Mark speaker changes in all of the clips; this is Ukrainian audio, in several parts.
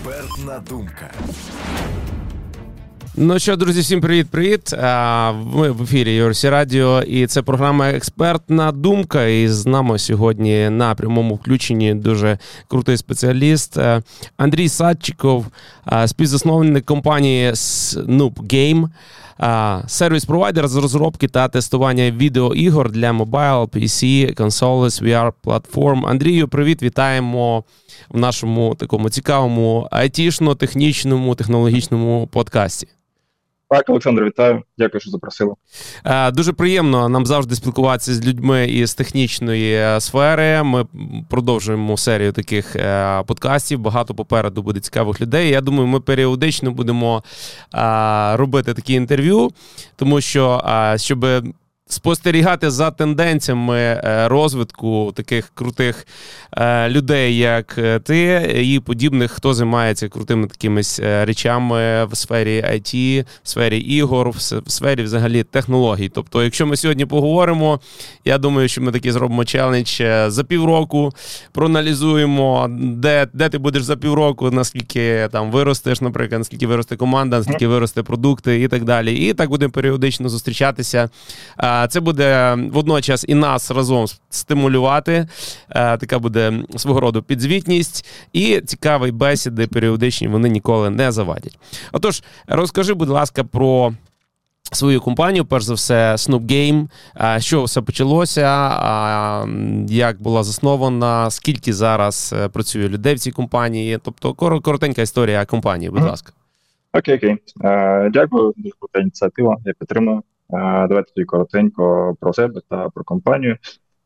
Speaker 1: Експертна думка.
Speaker 2: Ну що, друзі, всім привіт-привіт. Ми в ефірі Юрсі Радіо, і це програма Експертна думка. І з нами сьогодні на прямому включенні дуже крутий спеціаліст Андрій Садчиков, співзасновник компанії Snoop Game. Сервіс-провайдер з розробки та тестування відеоігор для мобайл, PC, consoles, VR платформ. Андрію, привіт, вітаємо в нашому такому цікавому айтішно-технічному технологічному подкасті.
Speaker 3: Так, Олександр, вітаю. Дякую, що запросили.
Speaker 2: Дуже приємно нам завжди спілкуватися з людьми із технічної е, сфери. Ми продовжуємо серію таких е, подкастів. Багато попереду буде цікавих людей. Я думаю, ми періодично будемо робити такі інтерв'ю, тому що щоб спостерігати за тенденціями е, розвитку таких крутих е, людей, як е, ти, і подібних, хто займається крутими такими речами в сфері IT, в сфері ігор, в сфері взагалі технологій. Тобто, якщо ми сьогодні поговоримо, я думаю, що ми таки зробимо челендж за півроку, проаналізуємо, де де ти будеш за півроку, наскільки там виростеш, наприклад, наскільки виросте команда, наскільки виросте продукти і так далі. І так будемо періодично зустрічатися. Це буде водночас і нас разом стимулювати. Е, така буде свого роду підзвітність і цікаві бесіди періодичні вони ніколи не завадять. Отож, розкажи, будь ласка, про. Свою компанію, перш за все, Snoop Game. Е, що все почалося? Як була заснована? Скільки зараз е, працює людей в цій компанії? Тобто, коротенька історія компанії, будь ласка.
Speaker 3: Окей, окей. Дякую, дуже крута ініціатива. Я підтримую. Давайте тоді коротенько про себе та про компанію.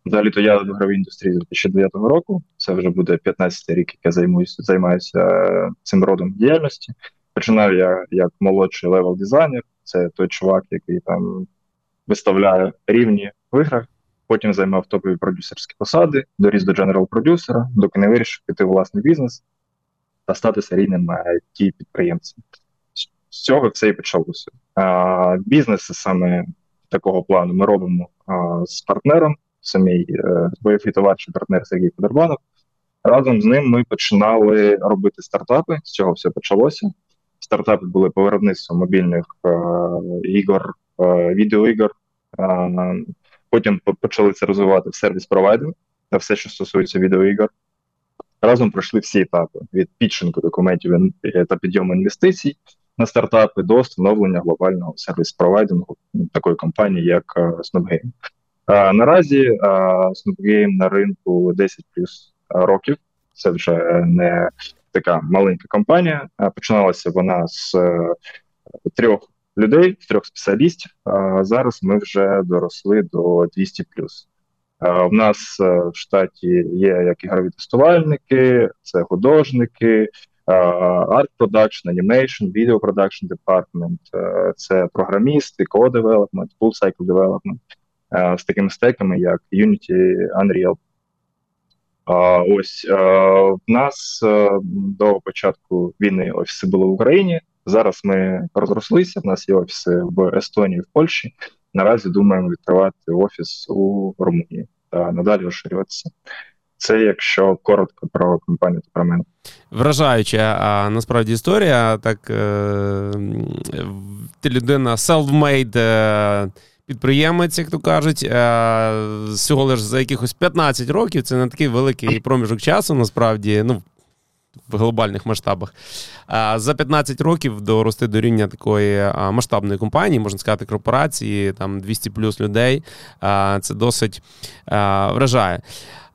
Speaker 3: Взагалі-то я в ігровій індустрії з 2009 року. Це вже буде 15-й рік, як я займаюся займаюся е, цим родом діяльності. Починав я як молодший level дизайнер. Це той чувак, який там виставляє рівні в іграх. Потім займав топові продюсерські посади, доріс до general продюсера, доки не вирішив піти власний бізнес та стати серійним it підприємцем з цього все і почалося. А, Бізнеси саме такого плану ми робимо а, з партнером, це мій е, бойовий товариший партнер Сергій Федорбанов. Разом з ним ми починали робити стартапи. З цього все почалося. Стартапи були по виробництву мобільних е, ігор, е, відеоігор. Е, потім почали це розвивати в сервіс-провайдер та все, що стосується відеоігор. Разом пройшли всі етапи від підшинку документів та підйому інвестицій на стартапи до встановлення глобального сервіс-провайдингу такої компанії, як е, Наразі е, на ринку 10 плюс років. Це вже не така маленька компанія. Починалася вона з е, трьох людей, трьох спеціалістів. Зараз ми вже доросли до 200 плюс. В нас в штаті є як ігрові тестувальники, це художники, Art Production, Animation, Video Production Department, це програмісти, Code Development, Full Cycle Development з такими стеками, як Unity, Unreal. Ось в нас до початку війни офіси були в Україні. Зараз ми розрослися. В нас є офіси в Естонії, в Польщі. Наразі думаємо відкривати офіс у Румунії та надалі розширюватися. Це якщо коротко про компанію та про мене.
Speaker 2: Вражаюча а насправді історія. Так е, ти людина self-made е, підприємець, як то кажуть, е, всього лише за якихось 15 років. Це не такий великий проміжок часу, насправді. ну, в глобальних масштабах. За 15 років дорости до рівня такої масштабної компанії, можна сказати, корпорації, там 200 плюс людей. Це досить вражає.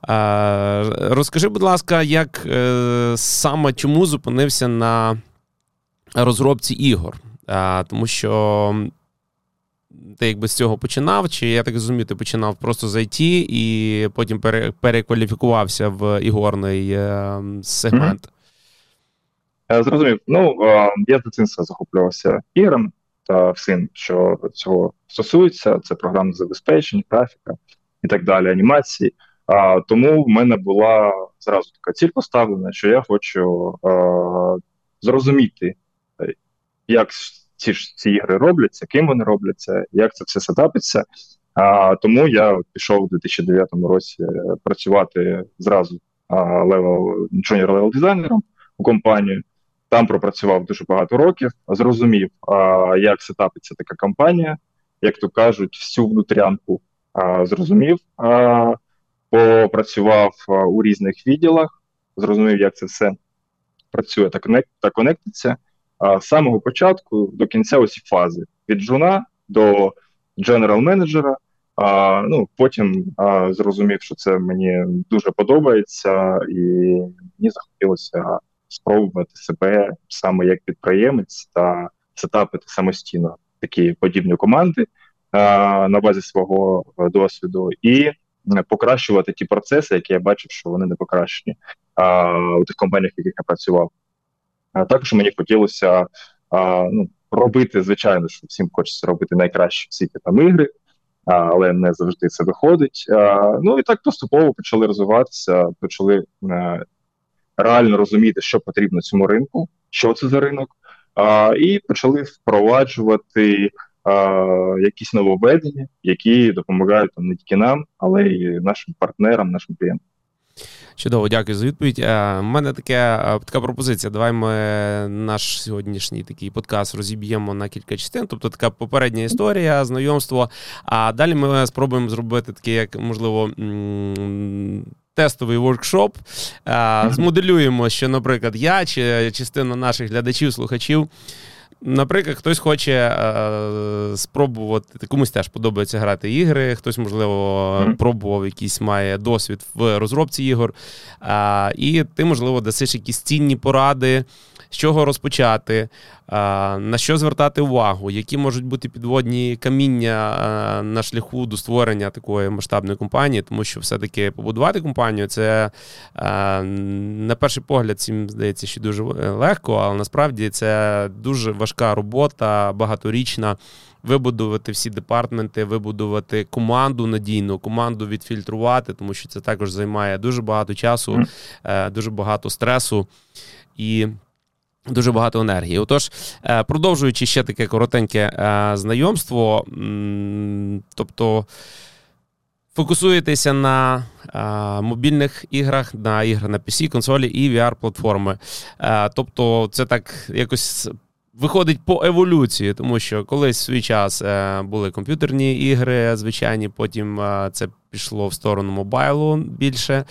Speaker 2: Розкажи, будь ласка, як е, саме чому зупинився на розробці ігор? Тому що ти якби з цього починав, чи я так розумію, ти починав просто з IT і потім перекваліфікувався в ігорний е, сегмент?
Speaker 3: Mm-hmm. Зрозумів. Ну, я з дитинства захоплювався іграми та всім, що цього стосується, це програмне забезпечення, графіка і так далі, анімації. А, Тому в мене була зразу така ціль поставлена, що я хочу а, зрозуміти, е, як ці ж ці ігри робляться, ким вони робляться, як це все сетапиться. А, Тому я пішов у 2009 році е, працювати зразу level junior level дизайнером у компанію. Там пропрацював дуже багато років, зрозумів, як сетапиться така компанія, як то кажуть, всю внутрянку зрозумів, попрацював у різних відділах, зрозумів, як це все працює та конект, та конектиться. З самого початку до кінця усі фази від жуна до дженерал менеджера. А, ну, Потім а, зрозумів, що це мені дуже подобається, і мені захотілося спробувати себе саме як підприємець та сетапити самостійно такі подібні команди а, на базі свого досвіду і покращувати ті процеси, які я бачив, що вони не покращені а, у тих компаніях, в яких я працював. А також мені хотілося а, ну, робити, звичайно, що всім хочеться робити найкращі в світі там ігри, а, але не завжди це виходить. А, Ну і так поступово почали розвиватися, почали а, е, реально розуміти, що потрібно цьому ринку, що це за ринок, а, і почали впроваджувати. Якісь нововведення, які допомагають там не тільки нам, але й нашим партнерам, нашим клієнтам.
Speaker 2: Чудово, дякую за відповідь. У е, мене таке, е, така пропозиція. Давай ми наш сьогоднішній такий подкаст розіб'ємо на кілька частин. Тобто така попередня історія, знайомство. А далі ми спробуємо зробити такий, як можливо. Тестовий воркшоп. Е, змоделюємо, що, наприклад, я чи частина наших глядачів, слухачів Наприклад, хтось хоче е, спробувати, комусь теж подобається грати ігри, хтось, можливо, mm-hmm. пробував якийсь має досвід в розробці ігор. Е, і ти, можливо, дасиш якісь цінні поради, з чого розпочати, на що звертати увагу, які можуть бути підводні каміння на шляху до створення такої масштабної компанії, тому що все-таки побудувати компанію це на перший погляд, всім здається, що дуже легко, але насправді це дуже важка робота, багаторічна. Вибудувати всі департменти, вибудувати команду надійну, команду відфільтрувати, тому що це також займає дуже багато часу, е, дуже багато стресу і. Дуже багато енергії. Отож, е, продовжуючи ще таке коротеньке е, знайомство, тобто фокусуєтеся на е, мобільних іграх, на іграх на PC, консолі і VR-платформи. Тобто, це так якось виходить по еволюції, тому що колись в свій час е, були комп'ютерні ігри, звичайні, потім е, це пішло в сторону мобайлу більше.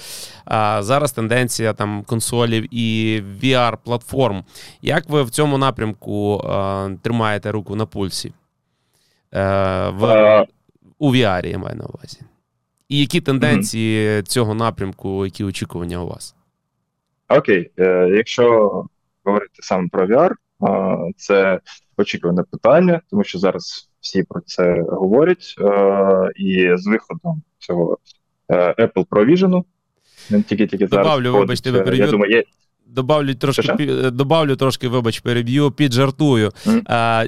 Speaker 2: А зараз тенденція там консолів і VR-платформ. Як ви в цьому напрямку е, тримаєте руку на пульсі? В, У VR я маю на увазі. І які тенденції mm-hmm. цього напрямку, які очікування у вас?
Speaker 3: Окей, okay. якщо говорити саме про VR, це очікуване питання, тому що зараз всі про це говорять. І з виходом цього е, Apple Provision, тільки тільки зараз.
Speaker 2: Добавлю, вибачте, ви переб'ю. Я думаю, є... Добавлю трошки, пі... добавлю трошки, вибач, переб'ю, піджартую. Mm. А,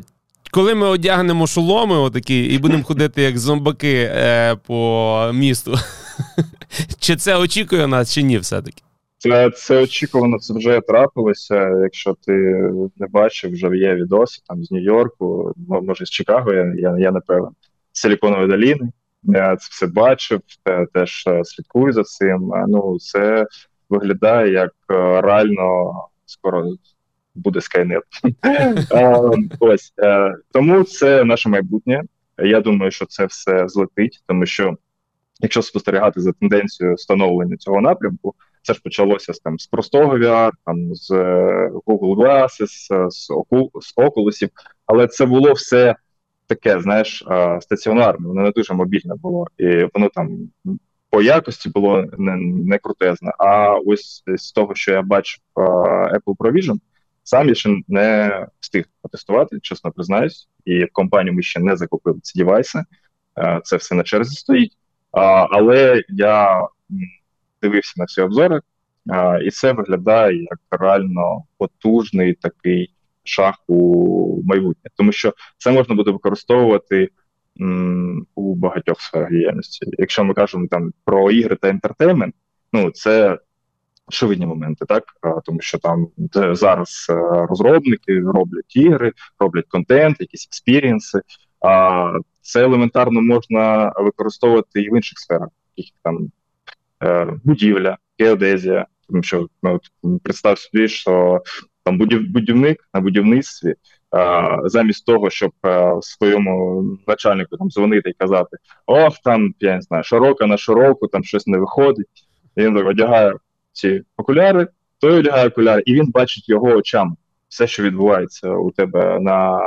Speaker 2: коли ми одягнемо шоломи отакі і будемо ходити як зомбаки е, по місту, чи це очікує нас, чи ні, все-таки?
Speaker 3: Це це очікувано, це вже трапилося. Якщо ти не бачив, вже є відоси там з Нью-Йорку, може з Чикаго, я я, я не певен. Силіконової доліни. Я це все бачив, теж е, слідкую за цим. Ну, це виглядає як е, реально скоро буде Skynet. Ось е, тому це наше майбутнє. Я думаю, що це все злетить, тому що якщо спостерігати за тенденцією встановлення цього напрямку. Це ж почалося там з простого VR, там з е, Google Glasses, з з Oculus, але це було все таке, знаєш, стаціонарне, воно не дуже мобільне було, і воно там по якості було не не крутезне. А ось з того, що я бачив Apple Provision, сам я ще не встиг потестувати, чесно признаюсь, і в компанії ми ще не закупили ці девайси. Це все на черзі стоїть. Але я дивився на ці обзори, і це виглядає як реально потужний такий шах у майбутнє, тому що це можна буде використовувати у багатьох сферах діяльності. Якщо ми кажемо там про ігри та інтертеймент, ну це очевидні моменти, так тому що там зараз е, розробники роблять ігри, роблять контент, якісь експірієнси. Це елементарно можна використовувати і в інших сферах, яких там будівля, геодезія. Тому що ну, представ собі, що там будівник на будівництві, а, замість того, щоб а, своєму начальнику там дзвонити і казати: Ох, там я не знаю, широка на широку, там щось не виходить. І Він так одягає ці окуляри, той одягає окуляри, і він бачить його очами. Все, що відбувається у тебе на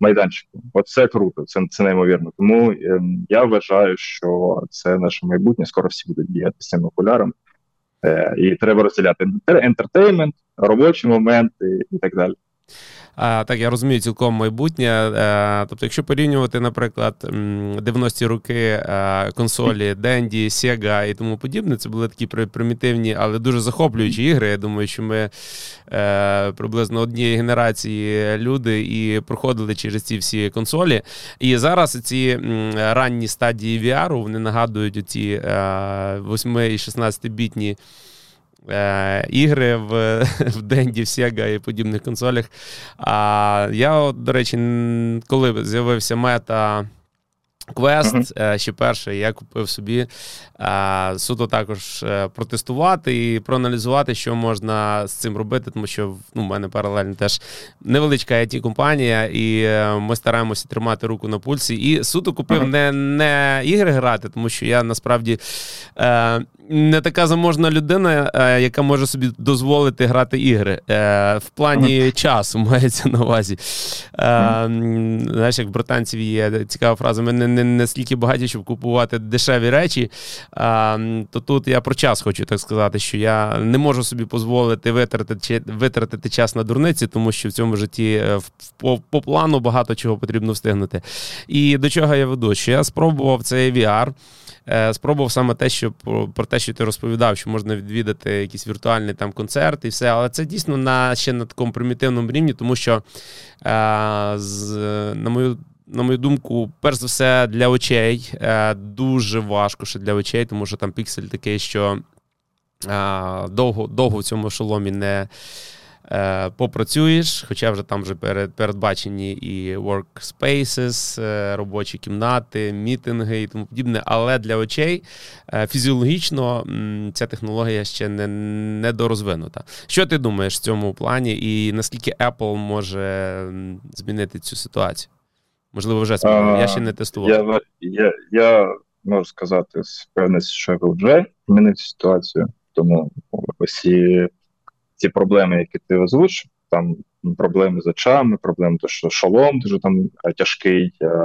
Speaker 3: майданчику. Оце круто, це це неймовірно. Тому е, я вважаю, що це наше майбутнє. Скоро всі будуть діяти з цим окуляром. Е, І треба розділяти ентертеймент, робочі моменти і так далі.
Speaker 2: Так, я розумію цілком майбутнє. Е, тобто, якщо порівнювати, наприклад, 90-ті роки е, консолі Денді, Sega і тому подібне, це були такі примітивні, але дуже захоплюючі ігри. Я думаю, що ми е, приблизно однієї генерації люди і проходили через ці всі консолі. І зараз ці ранні стадії VR вони нагадують ці 8 і 16-бітні. Е, ігри в в Денді, в Sega і подібних консолях. А я, до речі, коли з'явився мета. Квест uh-huh. ще перший, я купив собі а, суто також е, протестувати і проаналізувати, що можна з цим робити, тому що ну, в мене паралельно теж невеличка it компанія і ми стараємося тримати руку на пульсі. І суто купив uh-huh. не не ігри грати, тому що я насправді е, не така заможна людина, е, яка може собі дозволити грати ігри. Е, в плані часу мається на увазі. Е, знаєш, як в британців є цікава фраза: ми не, не, не стільки багаті, щоб купувати дешеві речі. То тут я про час хочу так сказати, що я не можу собі дозволити витратити витратити час на дурниці, тому що в цьому житті по, по плану багато чого потрібно встигнути. І до чого я веду? Що я спробував цей VR. Е, спробував саме те, що про те, що ти розповідав, що можна відвідати якийсь віртуальний там концерт і все. Але це дійсно на ще на такому примітивному рівні, тому що, е, з, на мою. На мою думку, перш за все, для очей е, дуже важко ще для очей, тому що там піксель такий, що довго довго в цьому шоломі не Е, попрацюєш, хоча вже там вже передбачені і workspaces, е, робочі кімнати, мітинги і тому подібне. Але для очей е, фізіологічно ця технологія ще не недорозвинута. Що ти думаєш в цьому плані, і наскільки Apple може змінити цю ситуацію? Можливо, вже спробував. Я ще не тестував.
Speaker 3: Я я, я можу сказати з певністю, що вже змінив ситуацію, тому ось ті проблеми, які ти озвучив, там проблеми з очами, проблеми, то що шолом дуже там е, тяжкий, е,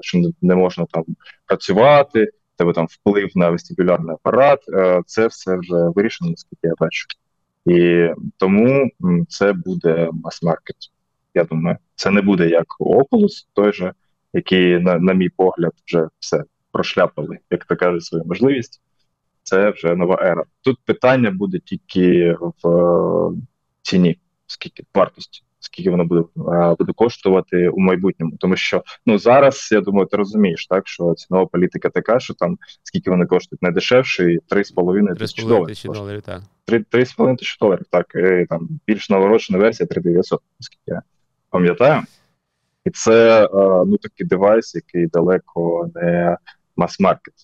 Speaker 3: що не можна там працювати, тебе там вплив на вестибулярний апарат. Е, це все вже вирішено, наскільки я бачу. І тому це буде мас-маркет. Я думаю, це не буде як Oculus, той же, який, на, на мій погляд, вже все прошляпали, як то кажуть, свою можливість це вже нова ера. Тут питання буде тільки в е, ціні, скільки вартості, скільки воно буде е, буде коштувати у майбутньому. Тому що ну зараз я думаю, ти розумієш, так що цінова політика така, що там скільки вони коштують не дешевше, 3,5 тисячі доларів. доларів так. 3,5 тисячі доларів, так і там більш наворочена версія 3900, наскільки я пам'ятаю. І це е, ну такий девайс, який далеко не мас-маркет.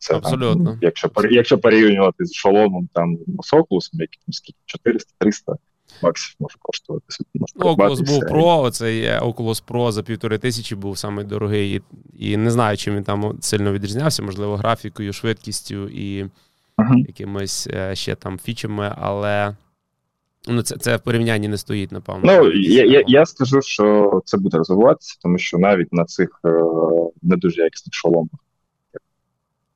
Speaker 2: Це Абсолютно. Там,
Speaker 3: якщо якщо порівнювати з шоломом там Сокулусом, який там скільки 400-300 максимум може коштувати. Може
Speaker 2: ну, Oculus був Pro, оцей Oculus Pro за півтори тисячі був самий дорогий, і, і не знаю, чим він там сильно відрізнявся, можливо, графікою, швидкістю і uh-huh. якимись е, ще там фічами, але. Ну, це це в порівнянні не стоїть, напевно.
Speaker 3: Ну, я я, я скажу, що це буде розвиватися, тому що навіть на цих е, не дуже якісних шоломах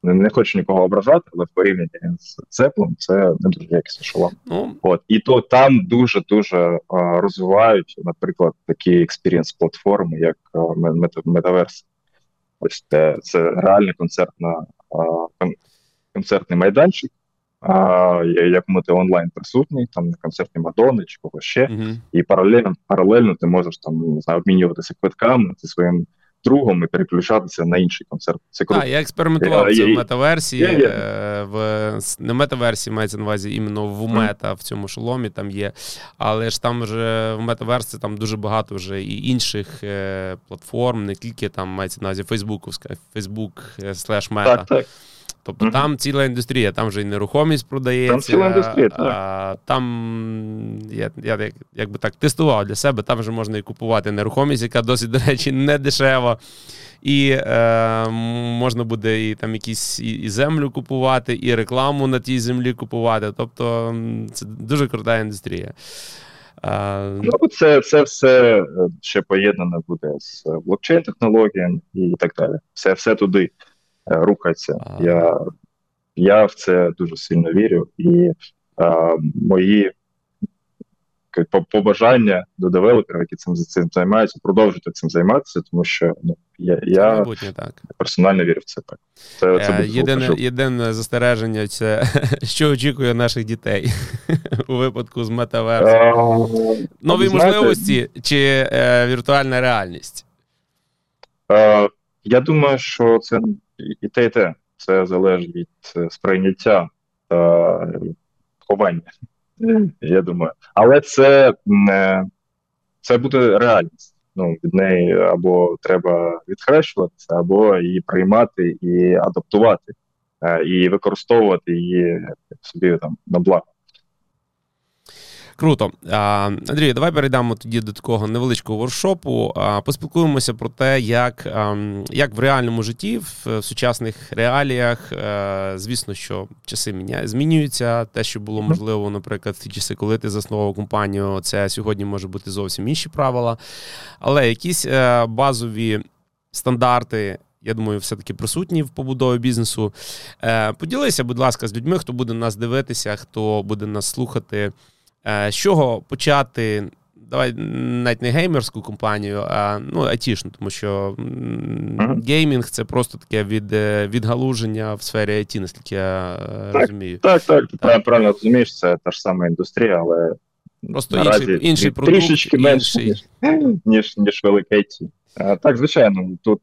Speaker 3: не хочу нікого ображати, але в порівнянні з Apple ом це не дуже якісний шолом. Ну. От і то там дуже дуже розвивають, наприклад, такі experience платформи, як Metaverse. Ось це, це реальний концертна концертний майданчик, а, якому ти онлайн присутній, там на концерті Мадони чи кого ще, uh-huh. і паралельно паралельно ти можеш там не знаю, обмінюватися квитками зі своїм другом і переключатися на інший концерт.
Speaker 2: Це круто. Так, я експериментував yeah, це в метаверсії. Yeah, в не метаверсії мається на увазі іменно в мета в цьому шоломі там є. Але ж там вже в метаверсі там дуже багато вже і інших е, платформ, не тільки там мається на увазі Фейсбуковська, Фейсбук слеш мета. Так, так. Тобто mm-hmm. там ціла індустрія, там вже і нерухомість продається. Там
Speaker 3: ціла індустрія, так.
Speaker 2: А, Там я я як, якби так тестував для себе, там вже можна і купувати нерухомість, яка досить, до речі, не дешева. І е, можна буде і там якісь і, і землю купувати, і рекламу на тій землі купувати. Тобто це дуже крута індустрія.
Speaker 3: Ну, це це все е, ще поєднане буде з блокчейн-технологіями і так далі. Все все туди е, рухається. Я я в це дуже сильно вірю, і а, мої побажання до девелоперів, які цим цим займаються, продовжити цим займатися, тому що ну я я
Speaker 2: Майбутнє, так.
Speaker 3: персонально вірю в це. Так це,
Speaker 2: це е, єдине єдине застереження, це що очікує наших дітей у випадку з метаверсом. Нові можливості чи е, віртуальна реальність?
Speaker 3: Е, я думаю, що це і те, і те. Це залежить від е, сприйняття та ховання. Я думаю, але це це буде реальність. Ну від неї або треба відхрещуватися, або її приймати і адаптувати, е, і використовувати її собі там на благо.
Speaker 2: Круто. Андрію, давай перейдемо тоді до такого невеличкого воршопу. Поспілкуємося про те, як як в реальному житті, в сучасних реаліях, е, звісно, що часи змінюються. Те, що було можливо, наприклад, в ті часи, коли ти заснував компанію, це сьогодні може бути зовсім інші правила. Але якісь е, базові стандарти. Я думаю, все-таки присутні в побудові бізнесу. Е, поділися, будь ласка, з людьми, хто буде нас дивитися, хто буде нас слухати. Е, з чого почати? Давай навіть не геймерську компанію, а ну, айтішну, тому що uh-huh. геймінг це просто таке від, е, відгалуження в сфері IT, наскільки я е, так, розумію.
Speaker 3: Так, так, ти так. правильно розумієш, це та ж сама індустрія, але
Speaker 2: просто інший інший продукт.
Speaker 3: Трішечки менше, ніж, ніж, ніж велика IT. Так, звичайно, тут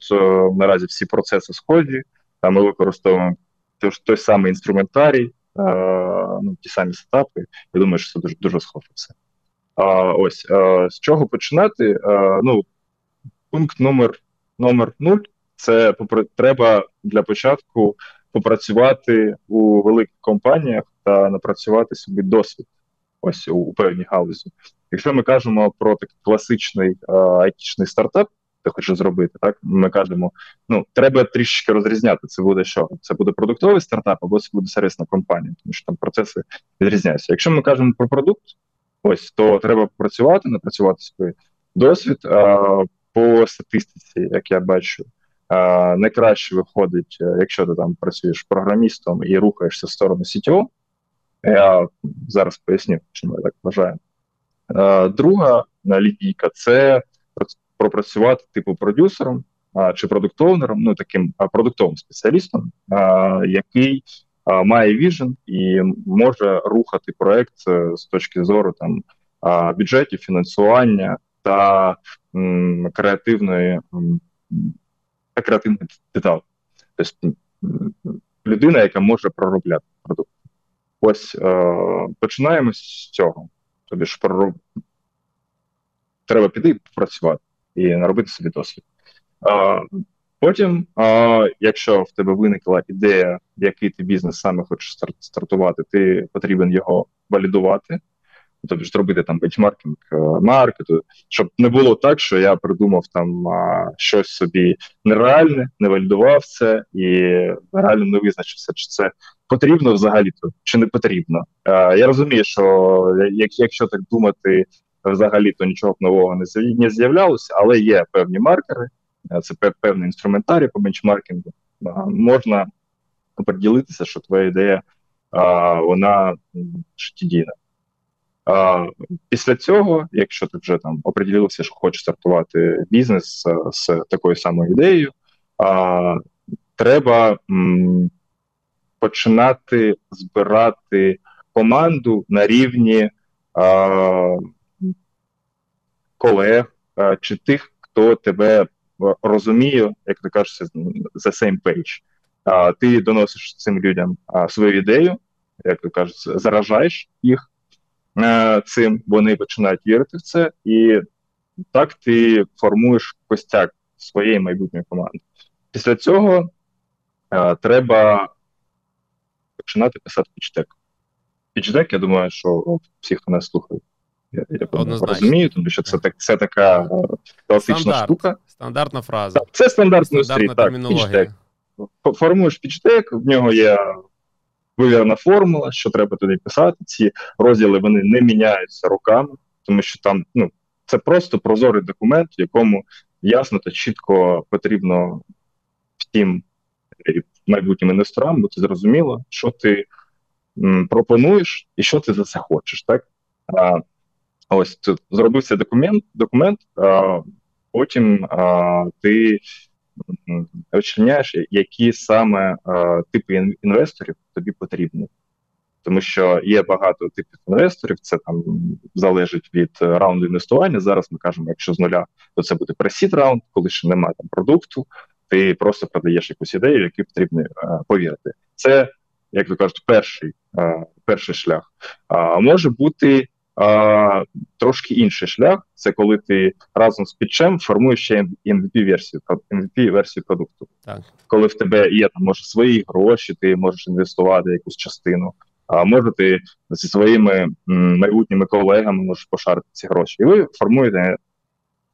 Speaker 3: наразі всі процеси схожі, а ми використовуємо той, той самий інструментарій, ну, ті самі сетапи. Я думаю, що це дуже дуже схоже все. А, Ось з чого починати? Ну, Пункт номер номер 0 це треба для початку попрацювати у великих компаніях та напрацювати собі досвід. Ось у, у певній галузі. Якщо ми кажемо про такий класичний айтішний стартап, ти хочеш зробити. Так ми кажемо, ну треба трішечки розрізняти. Це буде що? Це буде продуктовий стартап, або це буде сервісна компанія, тому що там процеси відрізняються. Якщо ми кажемо про продукт, ось то треба працювати, напрацювати свій досвід а, по статистиці, як я бачу. Найкраще виходить, е, якщо ти там працюєш програмістом і рухаєшся в сторону CTO. Я зараз поясню, чому я так вважаю. Друга лінійка це пропрацювати типу продюсером а, чи продуктовнером, ну таким а, продуктовим спеціалістом, а, який має віжен і може рухати проект е, з точки зору там бюджетів, фінансування та м, креативної м, креативних деталей. Тобто людина, яка може проробляти продукт. Ось е, починаємо з цього. Тобі ж пророб... треба піти і попрацювати і наробити собі досвід. Потім, якщо в тебе виникла ідея, який ти бізнес саме хочеш стартувати, ти потрібен його валідувати, тобто зробити там бенчмаркінг е, маркету, щоб не було так, що я придумав там щось собі нереальне, не валідував це і реально не визначився, чи це потрібно взагалі-то, чи не потрібно. А, Я розумію, що якщо так думати взагалі то нічого нового не з'являлося, але є певні маркери, е, це певний інструментарій по бенчмаркінгу. Можна приділитися, що твоя ідея вона життєдійна. Після цього, якщо ти вже там оприділився, що хочеш стартувати бізнес е, з такою самою ідеєю, треба починати збирати команду на рівні колег е, чи тих, хто тебе розуміє, як ти кажеш, за same page. Ти доносиш цим людям свою ідею, як ти кажеш, заражаєш їх е, цим, вони починають вірити в це, і так ти формуєш костяк своєї майбутньої команди. Після цього е, треба починати писати пічдек. Пічдек, я думаю, що всі, хто нас слухає, я, я розумію, тому що це так, це така класична
Speaker 2: Стандарт.
Speaker 3: штука.
Speaker 2: Стандартна фраза.
Speaker 3: Так, Це стандартна індустрія. Так, пічдек. Формуєш пічдек, в нього є вивірена формула, що треба туди писати. Ці розділи вони не міняються руками, тому що там ну, це просто прозорий документ, в якому ясно та чітко потрібно всім майбутнім інвесторам бути зрозуміло, що ти м, пропонуєш і що ти за це хочеш. Так? А, Ось тут зробив цей документ, документ а, потім а, ти очиняєш, які саме а, типи інвесторів тобі потрібні. Тому що є багато типів інвесторів, це там залежить від раунду інвестування. Зараз ми кажемо, якщо з нуля, то це буде пресід раунд, коли ще немає там продукту, ти просто продаєш якусь ідею, яку потрібно повірити. Це, як ви кажуть, перший перший шлях. А може бути а, трошки інший шлях. Це коли ти разом з pitchem формуєш ще MVP версію MVP версію продукту. Так. Коли в тебе є там може свої гроші, ти можеш інвестувати якусь частину. А може ти зі своїми м, майбутніми колегами можеш пошарити ці гроші, і ви формуєте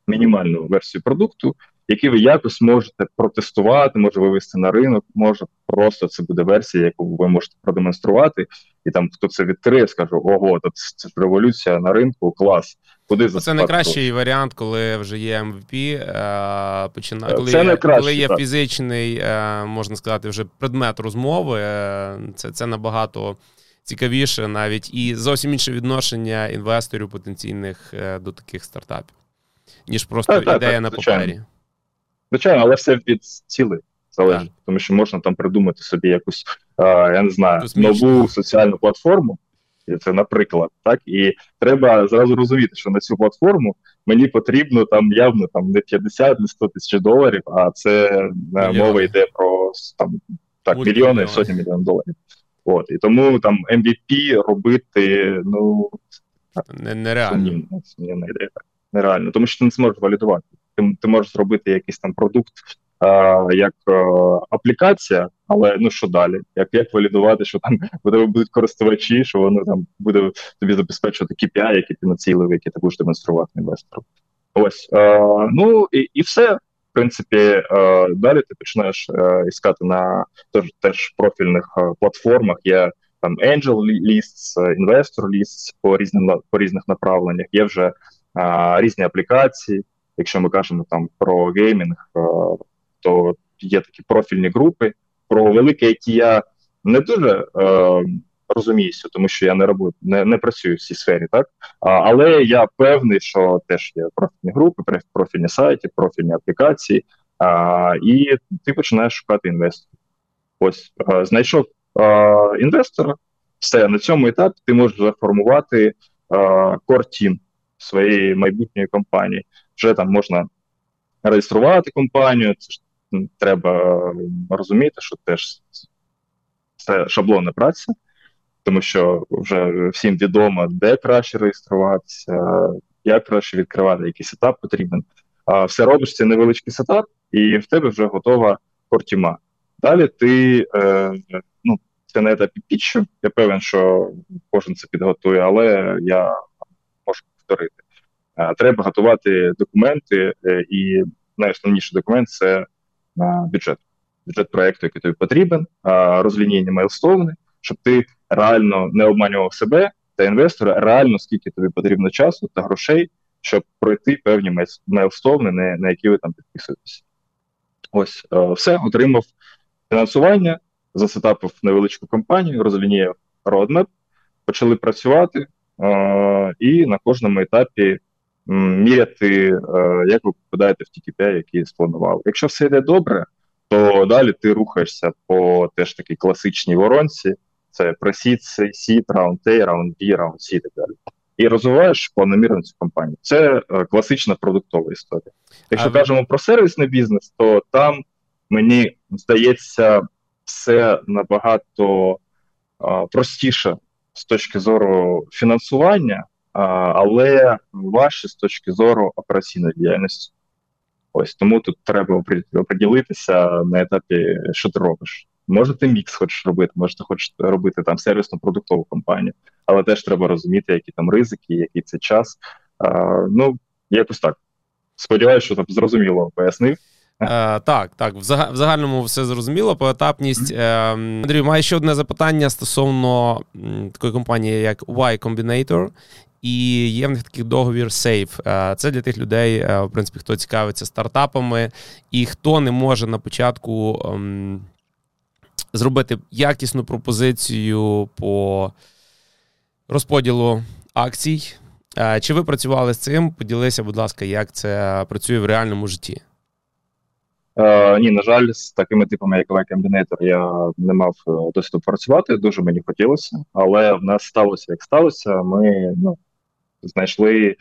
Speaker 3: мінімальну версію продукту, який ви якось можете протестувати, може вивести на ринок, може просто це буде версія, яку ви можете продемонструвати, і там хто це відкриє, скаже: ого, то це революція на ринку, клас. Куди за
Speaker 2: Це найкращий варіант, коли вже є MVP, е, починає коли,
Speaker 3: це
Speaker 2: є,
Speaker 3: коли
Speaker 2: є так. фізичний, е, можна сказати, вже предмет розмови. Е, це, Це набагато. Цікавіше навіть і зовсім інше відношення інвесторів потенційних до таких стартапів, ніж просто так, ідея так, на папері.
Speaker 3: Звичайно, але все від цілей залежить, тому що можна там придумати собі якусь, а, я не знаю, Космічно. нову соціальну платформу. Це, наприклад, так, і треба зразу розуміти, що на цю платформу мені потрібно там явно там не 50, не 100 тисяч доларів, а це е, Мільйони. мова йде про там так, мільйони, сотні мільйонів доларів. От, і тому там MVP робити, ну
Speaker 2: нереально.
Speaker 3: Сумнівна ідея. Нереально, тому що ти не зможеш валідувати ти ти можеш зробити якийсь там продукт а, як а, аплікація, але ну що далі? Як як валідувати, що там будуть користувачі, що воно там буде тобі забезпечувати KPI, які ти націлив, які ти будеш демонструвати інвестору? Ось а, ну і і все. В принципі, а, далі ти починаєш а, іскати на теж, теж профільних а, платформах. Є там Angel Lists, Investor Lists по різним по різних направленнях. Є вже а, різні аплікації. Якщо ми кажемо там про геймінг, е, то є такі профільні групи. Про велике, які я не дуже е, розуміюся, тому що я не роблю, не не працюю в цій сфері, так а, але я певний, що теж є профільні групи, профільні сайти, профільні аплікації, а, і ти починаєш шукати інвесторів. Ось а, е, знайшов а, інвестора, все на цьому етапі ти можеш заформувати кор-тім своєї майбутньої компанії вже там можна реєструвати компанію. Це ж треба розуміти, що теж це шаблонна праця, тому що вже всім відомо, де краще реєструватися, як краще відкривати, який сетап потрібен. А все робиш цей невеличкий сетап, і в тебе вже готова кортіма. Далі ти е, ну, це на етапі пітчу. Я певен, що кожен це підготує, але я повторити. Е, треба готувати документи, е, і найосновніший документ це е, бюджет. Бюджет проекту, який тобі потрібен, розлінійні мейлстоуни, щоб ти реально не обманював себе та інвестора, реально скільки тобі потрібно часу та грошей, щоб пройти певні мейлстоуни, на які ви там підписуєтеся. Ось все, отримав фінансування, засетапив невеличку компанію, розлініяв родмеп, почали працювати, і на кожному етапі міряти, е, як ви попадаєте в ті KPI, які спланували. Якщо все йде добре, то далі ти рухаєшся по теж такій класичній воронці: це просід, сід, раунд A, раунд B, раунд C і так далі. І розвиваєш планомірно цю компанію. Це е, класична продуктова історія. Якщо а кажемо про сервісний бізнес, то там мені здається все набагато е, простіше з точки зору фінансування але важче з точки зору операційної діяльності. Ось тому тут треба оприділитися на етапі, що ти робиш. Може, ти мікс хочеш робити, може, ти хочеш робити там сервісно продуктову компанію, але теж треба розуміти, які там ризики, який це час. А, Ну, якось так. Сподіваюся, що там зрозуміло пояснив.
Speaker 2: Е, Так, так, в загальному все зрозуміло. Поетапність. Е, Андрій, маю ще одне запитання стосовно такої компанії, як Y Combinator. І є в них такий договір Safe. Е, це для тих людей, е, в принципі, хто цікавиться стартапами, і хто не може на початку ем, зробити якісну пропозицію по розподілу акцій. Е, чи ви працювали з цим? Поділися, будь ласка, як це працює в реальному житті?
Speaker 3: Е, Ні, на жаль, з такими типами, як Y-Combinator, я не мав досвіду працювати. Дуже мені хотілося, але в нас сталося як сталося. Ми ну, знайшли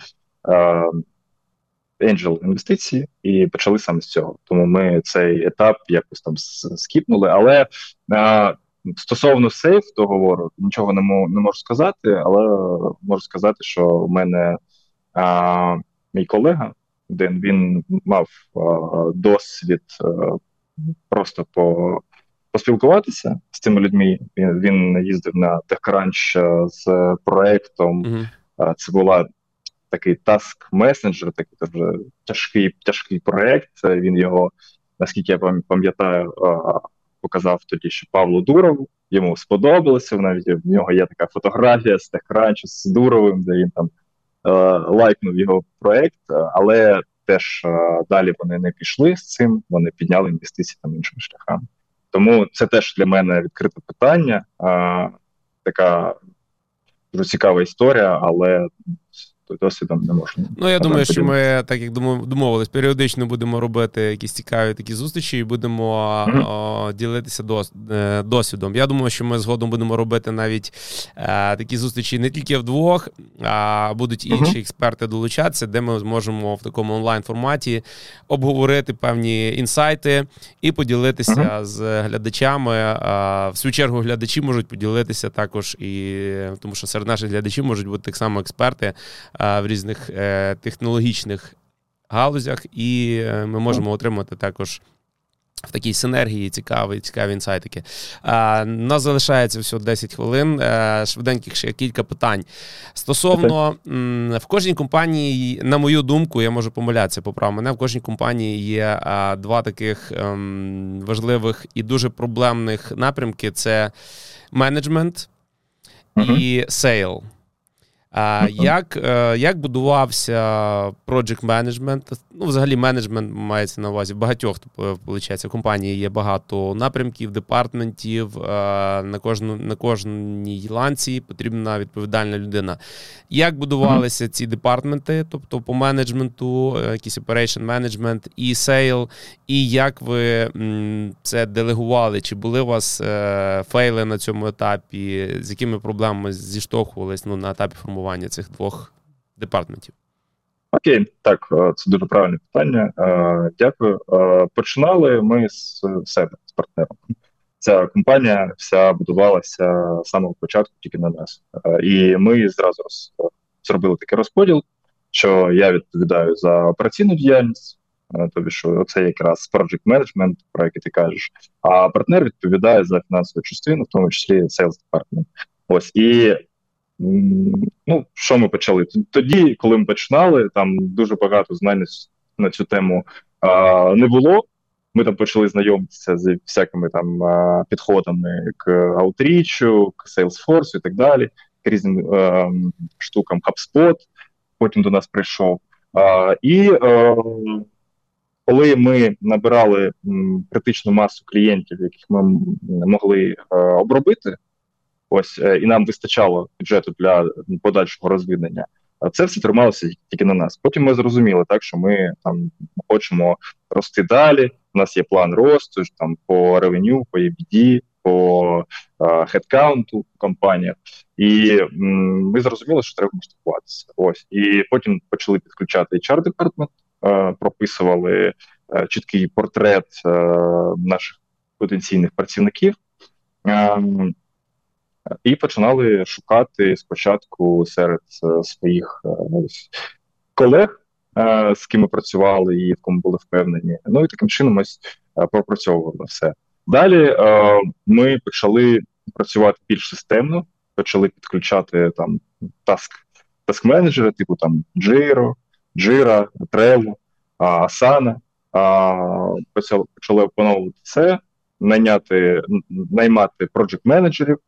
Speaker 3: е, angel інвестиції і почали саме з цього. Тому ми цей етап якось там скіпнули. Але е, стосовно сейф договору, нічого не можу, не можу сказати, але можу сказати, що в мене е, мій колега, Ден, він мав досвід просто по. Поспілкуватися з цими людьми. Він він їздив на TechCrunch з проектом uh-huh. Це була такий task месенджер, такий дуже тяжкий тяжкий проект. Він його, наскільки я пам'ятаю, показав тоді ще Павлу Дурову. Йому сподобалося. Навіть в нього є така фотографія з техранчу з Дуровим, де він там лайкнув його проект, але теж далі вони не пішли з цим, вони підняли інвестиції там іншими шляхами. Тому це теж для мене відкрите питання. Така дуже цікава історія, але досвідом не можна.
Speaker 2: Ну я думаю, що ми так як домовились, періодично будемо робити якісь цікаві такі зустрічі і будемо mm-hmm. о, ділитися е, досвідом. Я думаю, що ми згодом будемо робити навіть е, такі зустрічі не тільки вдвох, а будуть інші mm-hmm. експерти долучатися, де ми зможемо в такому онлайн форматі обговорити певні інсайти і поділитися mm-hmm. з глядачами. А, в свою чергу глядачі можуть поділитися також, і тому що серед наших глядачів можуть бути так само експерти в різних е, технологічних галузях, і е, ми можемо отримати також. В такій синергії цікаві цікаві інсайтики. А, Нас залишається всього 10 хвилин. А, е, швиденьких ще кілька питань. Стосовно в кожній компанії, на мою думку, я можу помилятися, поправ мене. В кожній компанії є а, два таких ем, важливих і дуже проблемних напрямки: це менеджмент і sale. Як е, як будувався project management? Ну, взагалі, менеджмент мається на увазі багатьох виходить, компанії є багато напрямків, департментів. Е, на кожну, на кожній ланці потрібна відповідальна людина. Як будувалися ці департменти, тобто по менеджменту, е, якийсь operation management і sale, і як ви це делегували? Чи були у вас фейли на цьому етапі? З якими проблемами зіштовхувались ну, на етапі формування? Формування цих двох департментів?
Speaker 3: Окей, так, е, це дуже правильне питання. Е, дякую. Е, починали ми з себе, з партнером. Ця компанія вся будувалася з самого початку тільки на нас. І ми зразу зробили такий розподіл, що я відповідаю за операційну діяльність, тобі що це якраз project management, про який ти кажеш, а партнер відповідає за фінансову частину, в тому числі sales department. Ось і Ну, що ми почали? Тоді, коли ми починали, там дуже багато знань на цю тему а, не було. Ми там почали знайомитися з всякими там а, підходами к аутрічу, к Salesforce і так далі, к різним а, штукам HubSpot. Потім до нас прийшов. І коли ми набирали критичну масу клієнтів, яких ми могли обробити. Ось е, і нам вистачало бюджету для подальшого розвідання. А це все трималося тільки на нас. Потім ми зрозуміли, так що ми там хочемо рости далі. У нас є план росту там по ревеню, по EBD, по хедкаунту в компаніях, і м, ми зрозуміли, що треба масштабуватися. Ось і потім почали підключати HR department, прописували а, е, чіткий портрет е, наших потенційних працівників. І починали шукати спочатку серед е, своїх е, колег, е, з ким ми працювали і в кому були впевнені. Ну і таким чином ось пропрацьовували все. Далі ми почали працювати більш системно, почали підключати там таск таск менеджери, типу там Jira, Jira, Trello, Asana. Почали опановувати це, найняти, наймати проджект менеджерів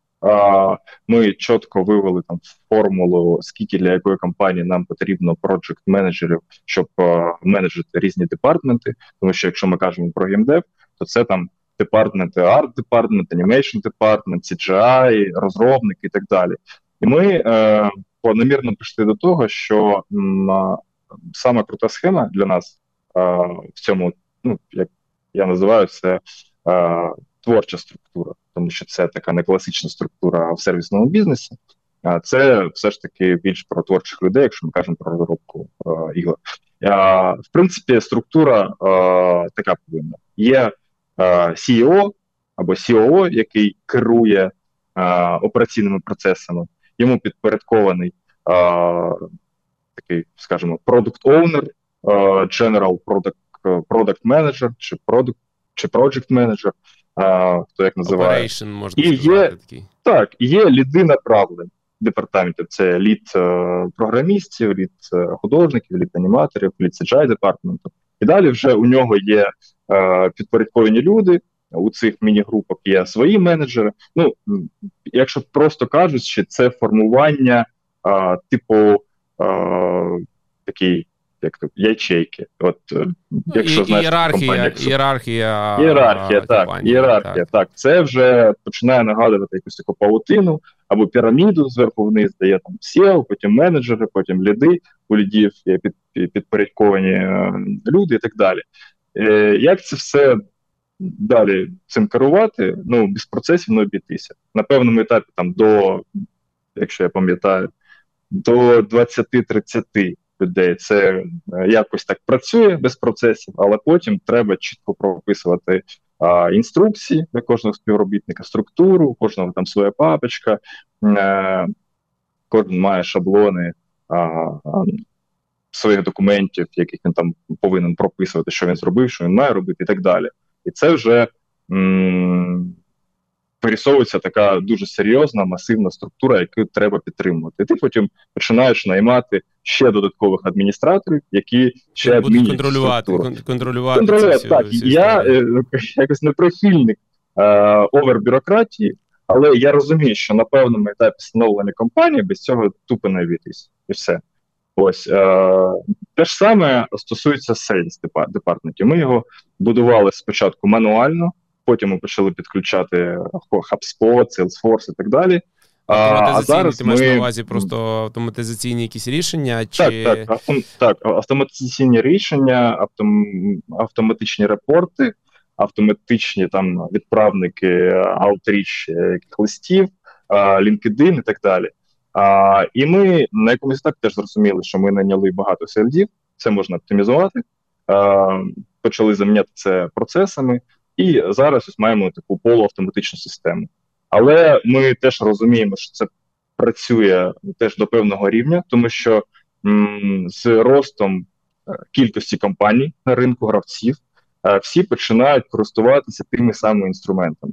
Speaker 3: ми чітко вивели там формулу, скільки для якої компанії нам потрібно проджект менеджерів, щоб менеджити різні департменти. Тому що якщо ми кажемо про геймдев, то це там департменти, art department, animation department, CGI, розробники і так далі. І ми е, планомірно прийшли до того, що м, саме крута схема для нас е, в цьому, ну як я називаю це. Е, творча структура, тому що це така не класична структура в сервісному бізнесі. А це все ж таки більш про творчих людей, якщо ми кажемо про розробку е, ігор. А, в принципі, структура е, така повинна. Є е, CEO або COO, який керує е, операційними процесами, йому підпорядкований е, такий, скажімо, owner, е, general product, product manager чи product, чи project manager хто як називає.
Speaker 2: Operation, можна і є, такий.
Speaker 3: Так, є ліди направлень департаментів. Це лід е, програмістів, лід е, художників, лід аніматорів, лід CGI департаменту. І далі вже у нього є е, підпорядковані люди. У цих міні-групах є свої менеджери. Ну, якщо просто кажучи, це формування а, типу а, такий як то ячейки. От е,
Speaker 2: ну, якщо знаєш, ієрархія,
Speaker 3: компанія,
Speaker 2: ієрархія,
Speaker 3: ієрархія, так, ієрархія, так. так. Це вже починає нагадувати якусь таку паутину або піраміду зверху вниз, де є там SEO, потім менеджери, потім ліди, у лідів є під, підпорядковані е, люди і так далі. Е, Як це все далі цим керувати? Ну, без процесів не обійтися. На певному етапі там до, якщо я пам'ятаю, до 20-30 людей. Це е, якось так працює без процесів, але потім треба чітко прописувати а, інструкції для кожного співробітника, структуру, кожного там своя папочка, е, кожен має шаблони. А, Своїх документів, яких він там повинен прописувати, що він зробив, що він має робити, і так далі. І це вже вирісовується така дуже серйозна масивна структура, яку треба підтримувати. І Ти потім починаєш наймати ще додаткових адміністраторів, які ще
Speaker 2: будуть контролювати
Speaker 3: кон-
Speaker 2: контролювати.
Speaker 3: контролювати так. Я е, якось не прихильник е, овербюрократії, але я розумію, що на певному етапі становлення компанії без цього тупо не обійтись. І все. Ось е, те ж саме стосується sales департментів. Ми його будували спочатку мануально. Потім ми почали підключати HubSpot, Salesforce і так далі.
Speaker 2: А зараз ти маєш на увазі просто автоматизаційні якісь рішення? чи...
Speaker 3: Так, так, автом... так, автоматизаційні рішення, автом... автоматичні репорти, автоматичні там відправники аутріч яких листів, LinkedIn і так далі. А, І ми на якомусь етапі теж зрозуміли, що ми наняли багато селдів, це можна оптимізувати. А, Почали заміняти це процесами. І зараз ось маємо таку полуавтоматичну систему. Але ми теж розуміємо, що це працює теж до певного рівня, тому що м, з ростом е, кількості компаній на ринку гравців е, всі починають користуватися тими самими інструментами.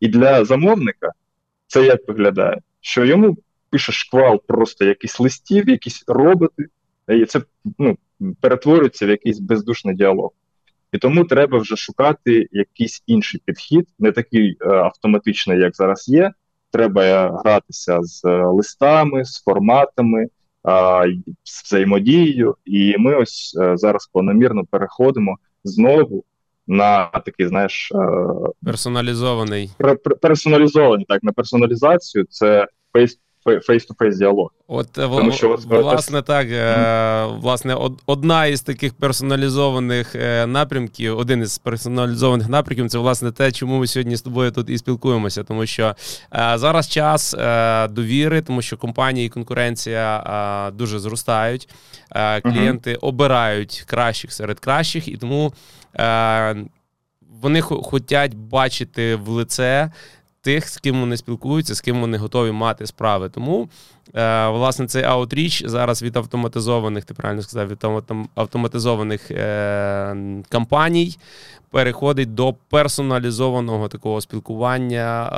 Speaker 3: І для замовника це як виглядає, що йому пише шквал просто якісь листів, якісь роботи, і це ну, перетворюється в якийсь бездушний діалог. І тому треба вже шукати якийсь інший підхід, не такий е, автоматичний, як зараз є. Треба гратися з е, листами, з форматами, е, з взаємодією. І ми ось е, зараз планомірно переходимо знову на такий, знаєш, е,
Speaker 2: персоналізований
Speaker 3: персоналізований так на персоналізацію. Це face-to-face діалог.
Speaker 2: От Тому що власне так, mm-hmm. власне, одна із таких персоналізованих е, напрямків, один із персоналізованих напрямків це власне те, чому ми сьогодні з тобою тут і спілкуємося. Тому що зараз час довіри, тому що компанії і конкуренція дуже зростають, клієнти mm-hmm. обирають кращих серед кращих, і тому вони хочуть бачити в лице тих, з ким вони спілкуються, з ким вони готові мати справи. Тому власне, цей аутріч зараз від автоматизованих, ти правильно сказав, від автоматизованих е, кампаній переходить до персоналізованого такого спілкування,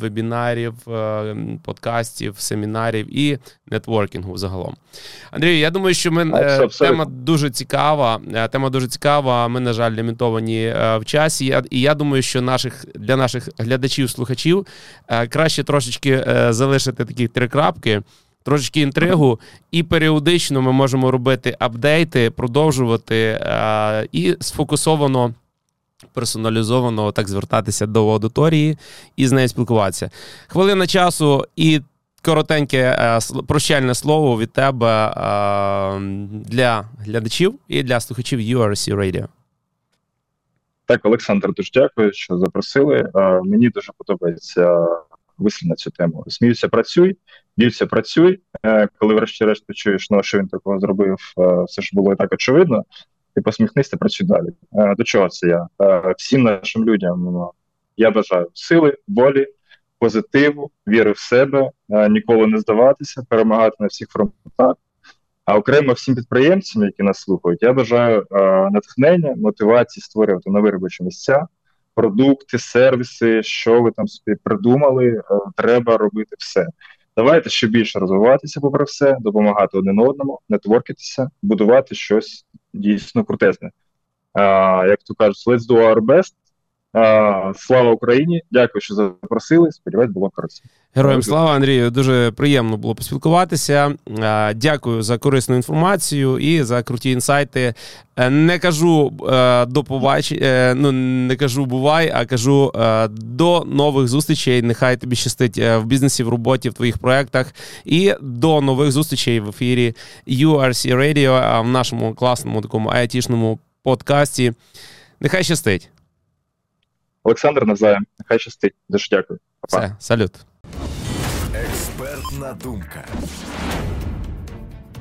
Speaker 2: вебінарів, е, подкастів, семінарів і нетворкінгу загалом. Андрію, я думаю, що ми е, тема дуже цікава. Е, тема дуже цікава. Ми, на жаль, лімітовані в часі. І я думаю, що наших для наших глядачів, слухачів краще трошечки залишити такі три крапки трошечки інтригу, і періодично ми можемо робити апдейти, продовжувати а, і сфокусовано. Персоналізовано так звертатися до аудиторії і з нею спілкуватися. Хвилина часу і коротеньке а, прощальне слово від тебе а, для глядачів і для слухачів URC Radio.
Speaker 3: Так, Олександр, дуже дякую, що запросили. Мені дуже подобається вислів на цю тему. Сміюся, працюй, дівся, працюй. Е, коли, врешті-решт, чуєш, ну що він такого зробив, е, все ж було і так очевидно. Ти посміхнися, працюй далі. Е, до чого це я? Всім нашим людям ну, я бажаю сили, волі, позитиву, віри в себе, ніколи не здаватися, перемагати на всіх фронтах. А окремо всім підприємцям, які нас слухають, я бажаю натхнення, мотивації створювати нові робочі місця продукти, сервіси, що ви там собі придумали, е, треба робити все. Давайте ще більше розвиватися, попри все, допомагати один одному, нетворкитися, будувати щось дійсно крутезне. А, Як то кажуть, let's do our best. Слава Україні! Дякую, що запросили. Сподіваюсь, було корисно.
Speaker 2: Героям слава Андрію. Дуже приємно було поспілкуватися. Дякую за корисну інформацію і за круті інсайти. Е, не кажу е, до побачення, е, ну не кажу бувай, а кажу до нових зустрічей. Нехай тобі щастить в бізнесі, в роботі, в твоїх проектах. І до нових зустрічей в ефірі URC Radio в нашому класному такому айтішному подкасті. Нехай щастить.
Speaker 3: Олександр Назаєм. Нехай щастить. Дуже дякую.
Speaker 2: Па-па. Все, салют.
Speaker 1: Експертна думка.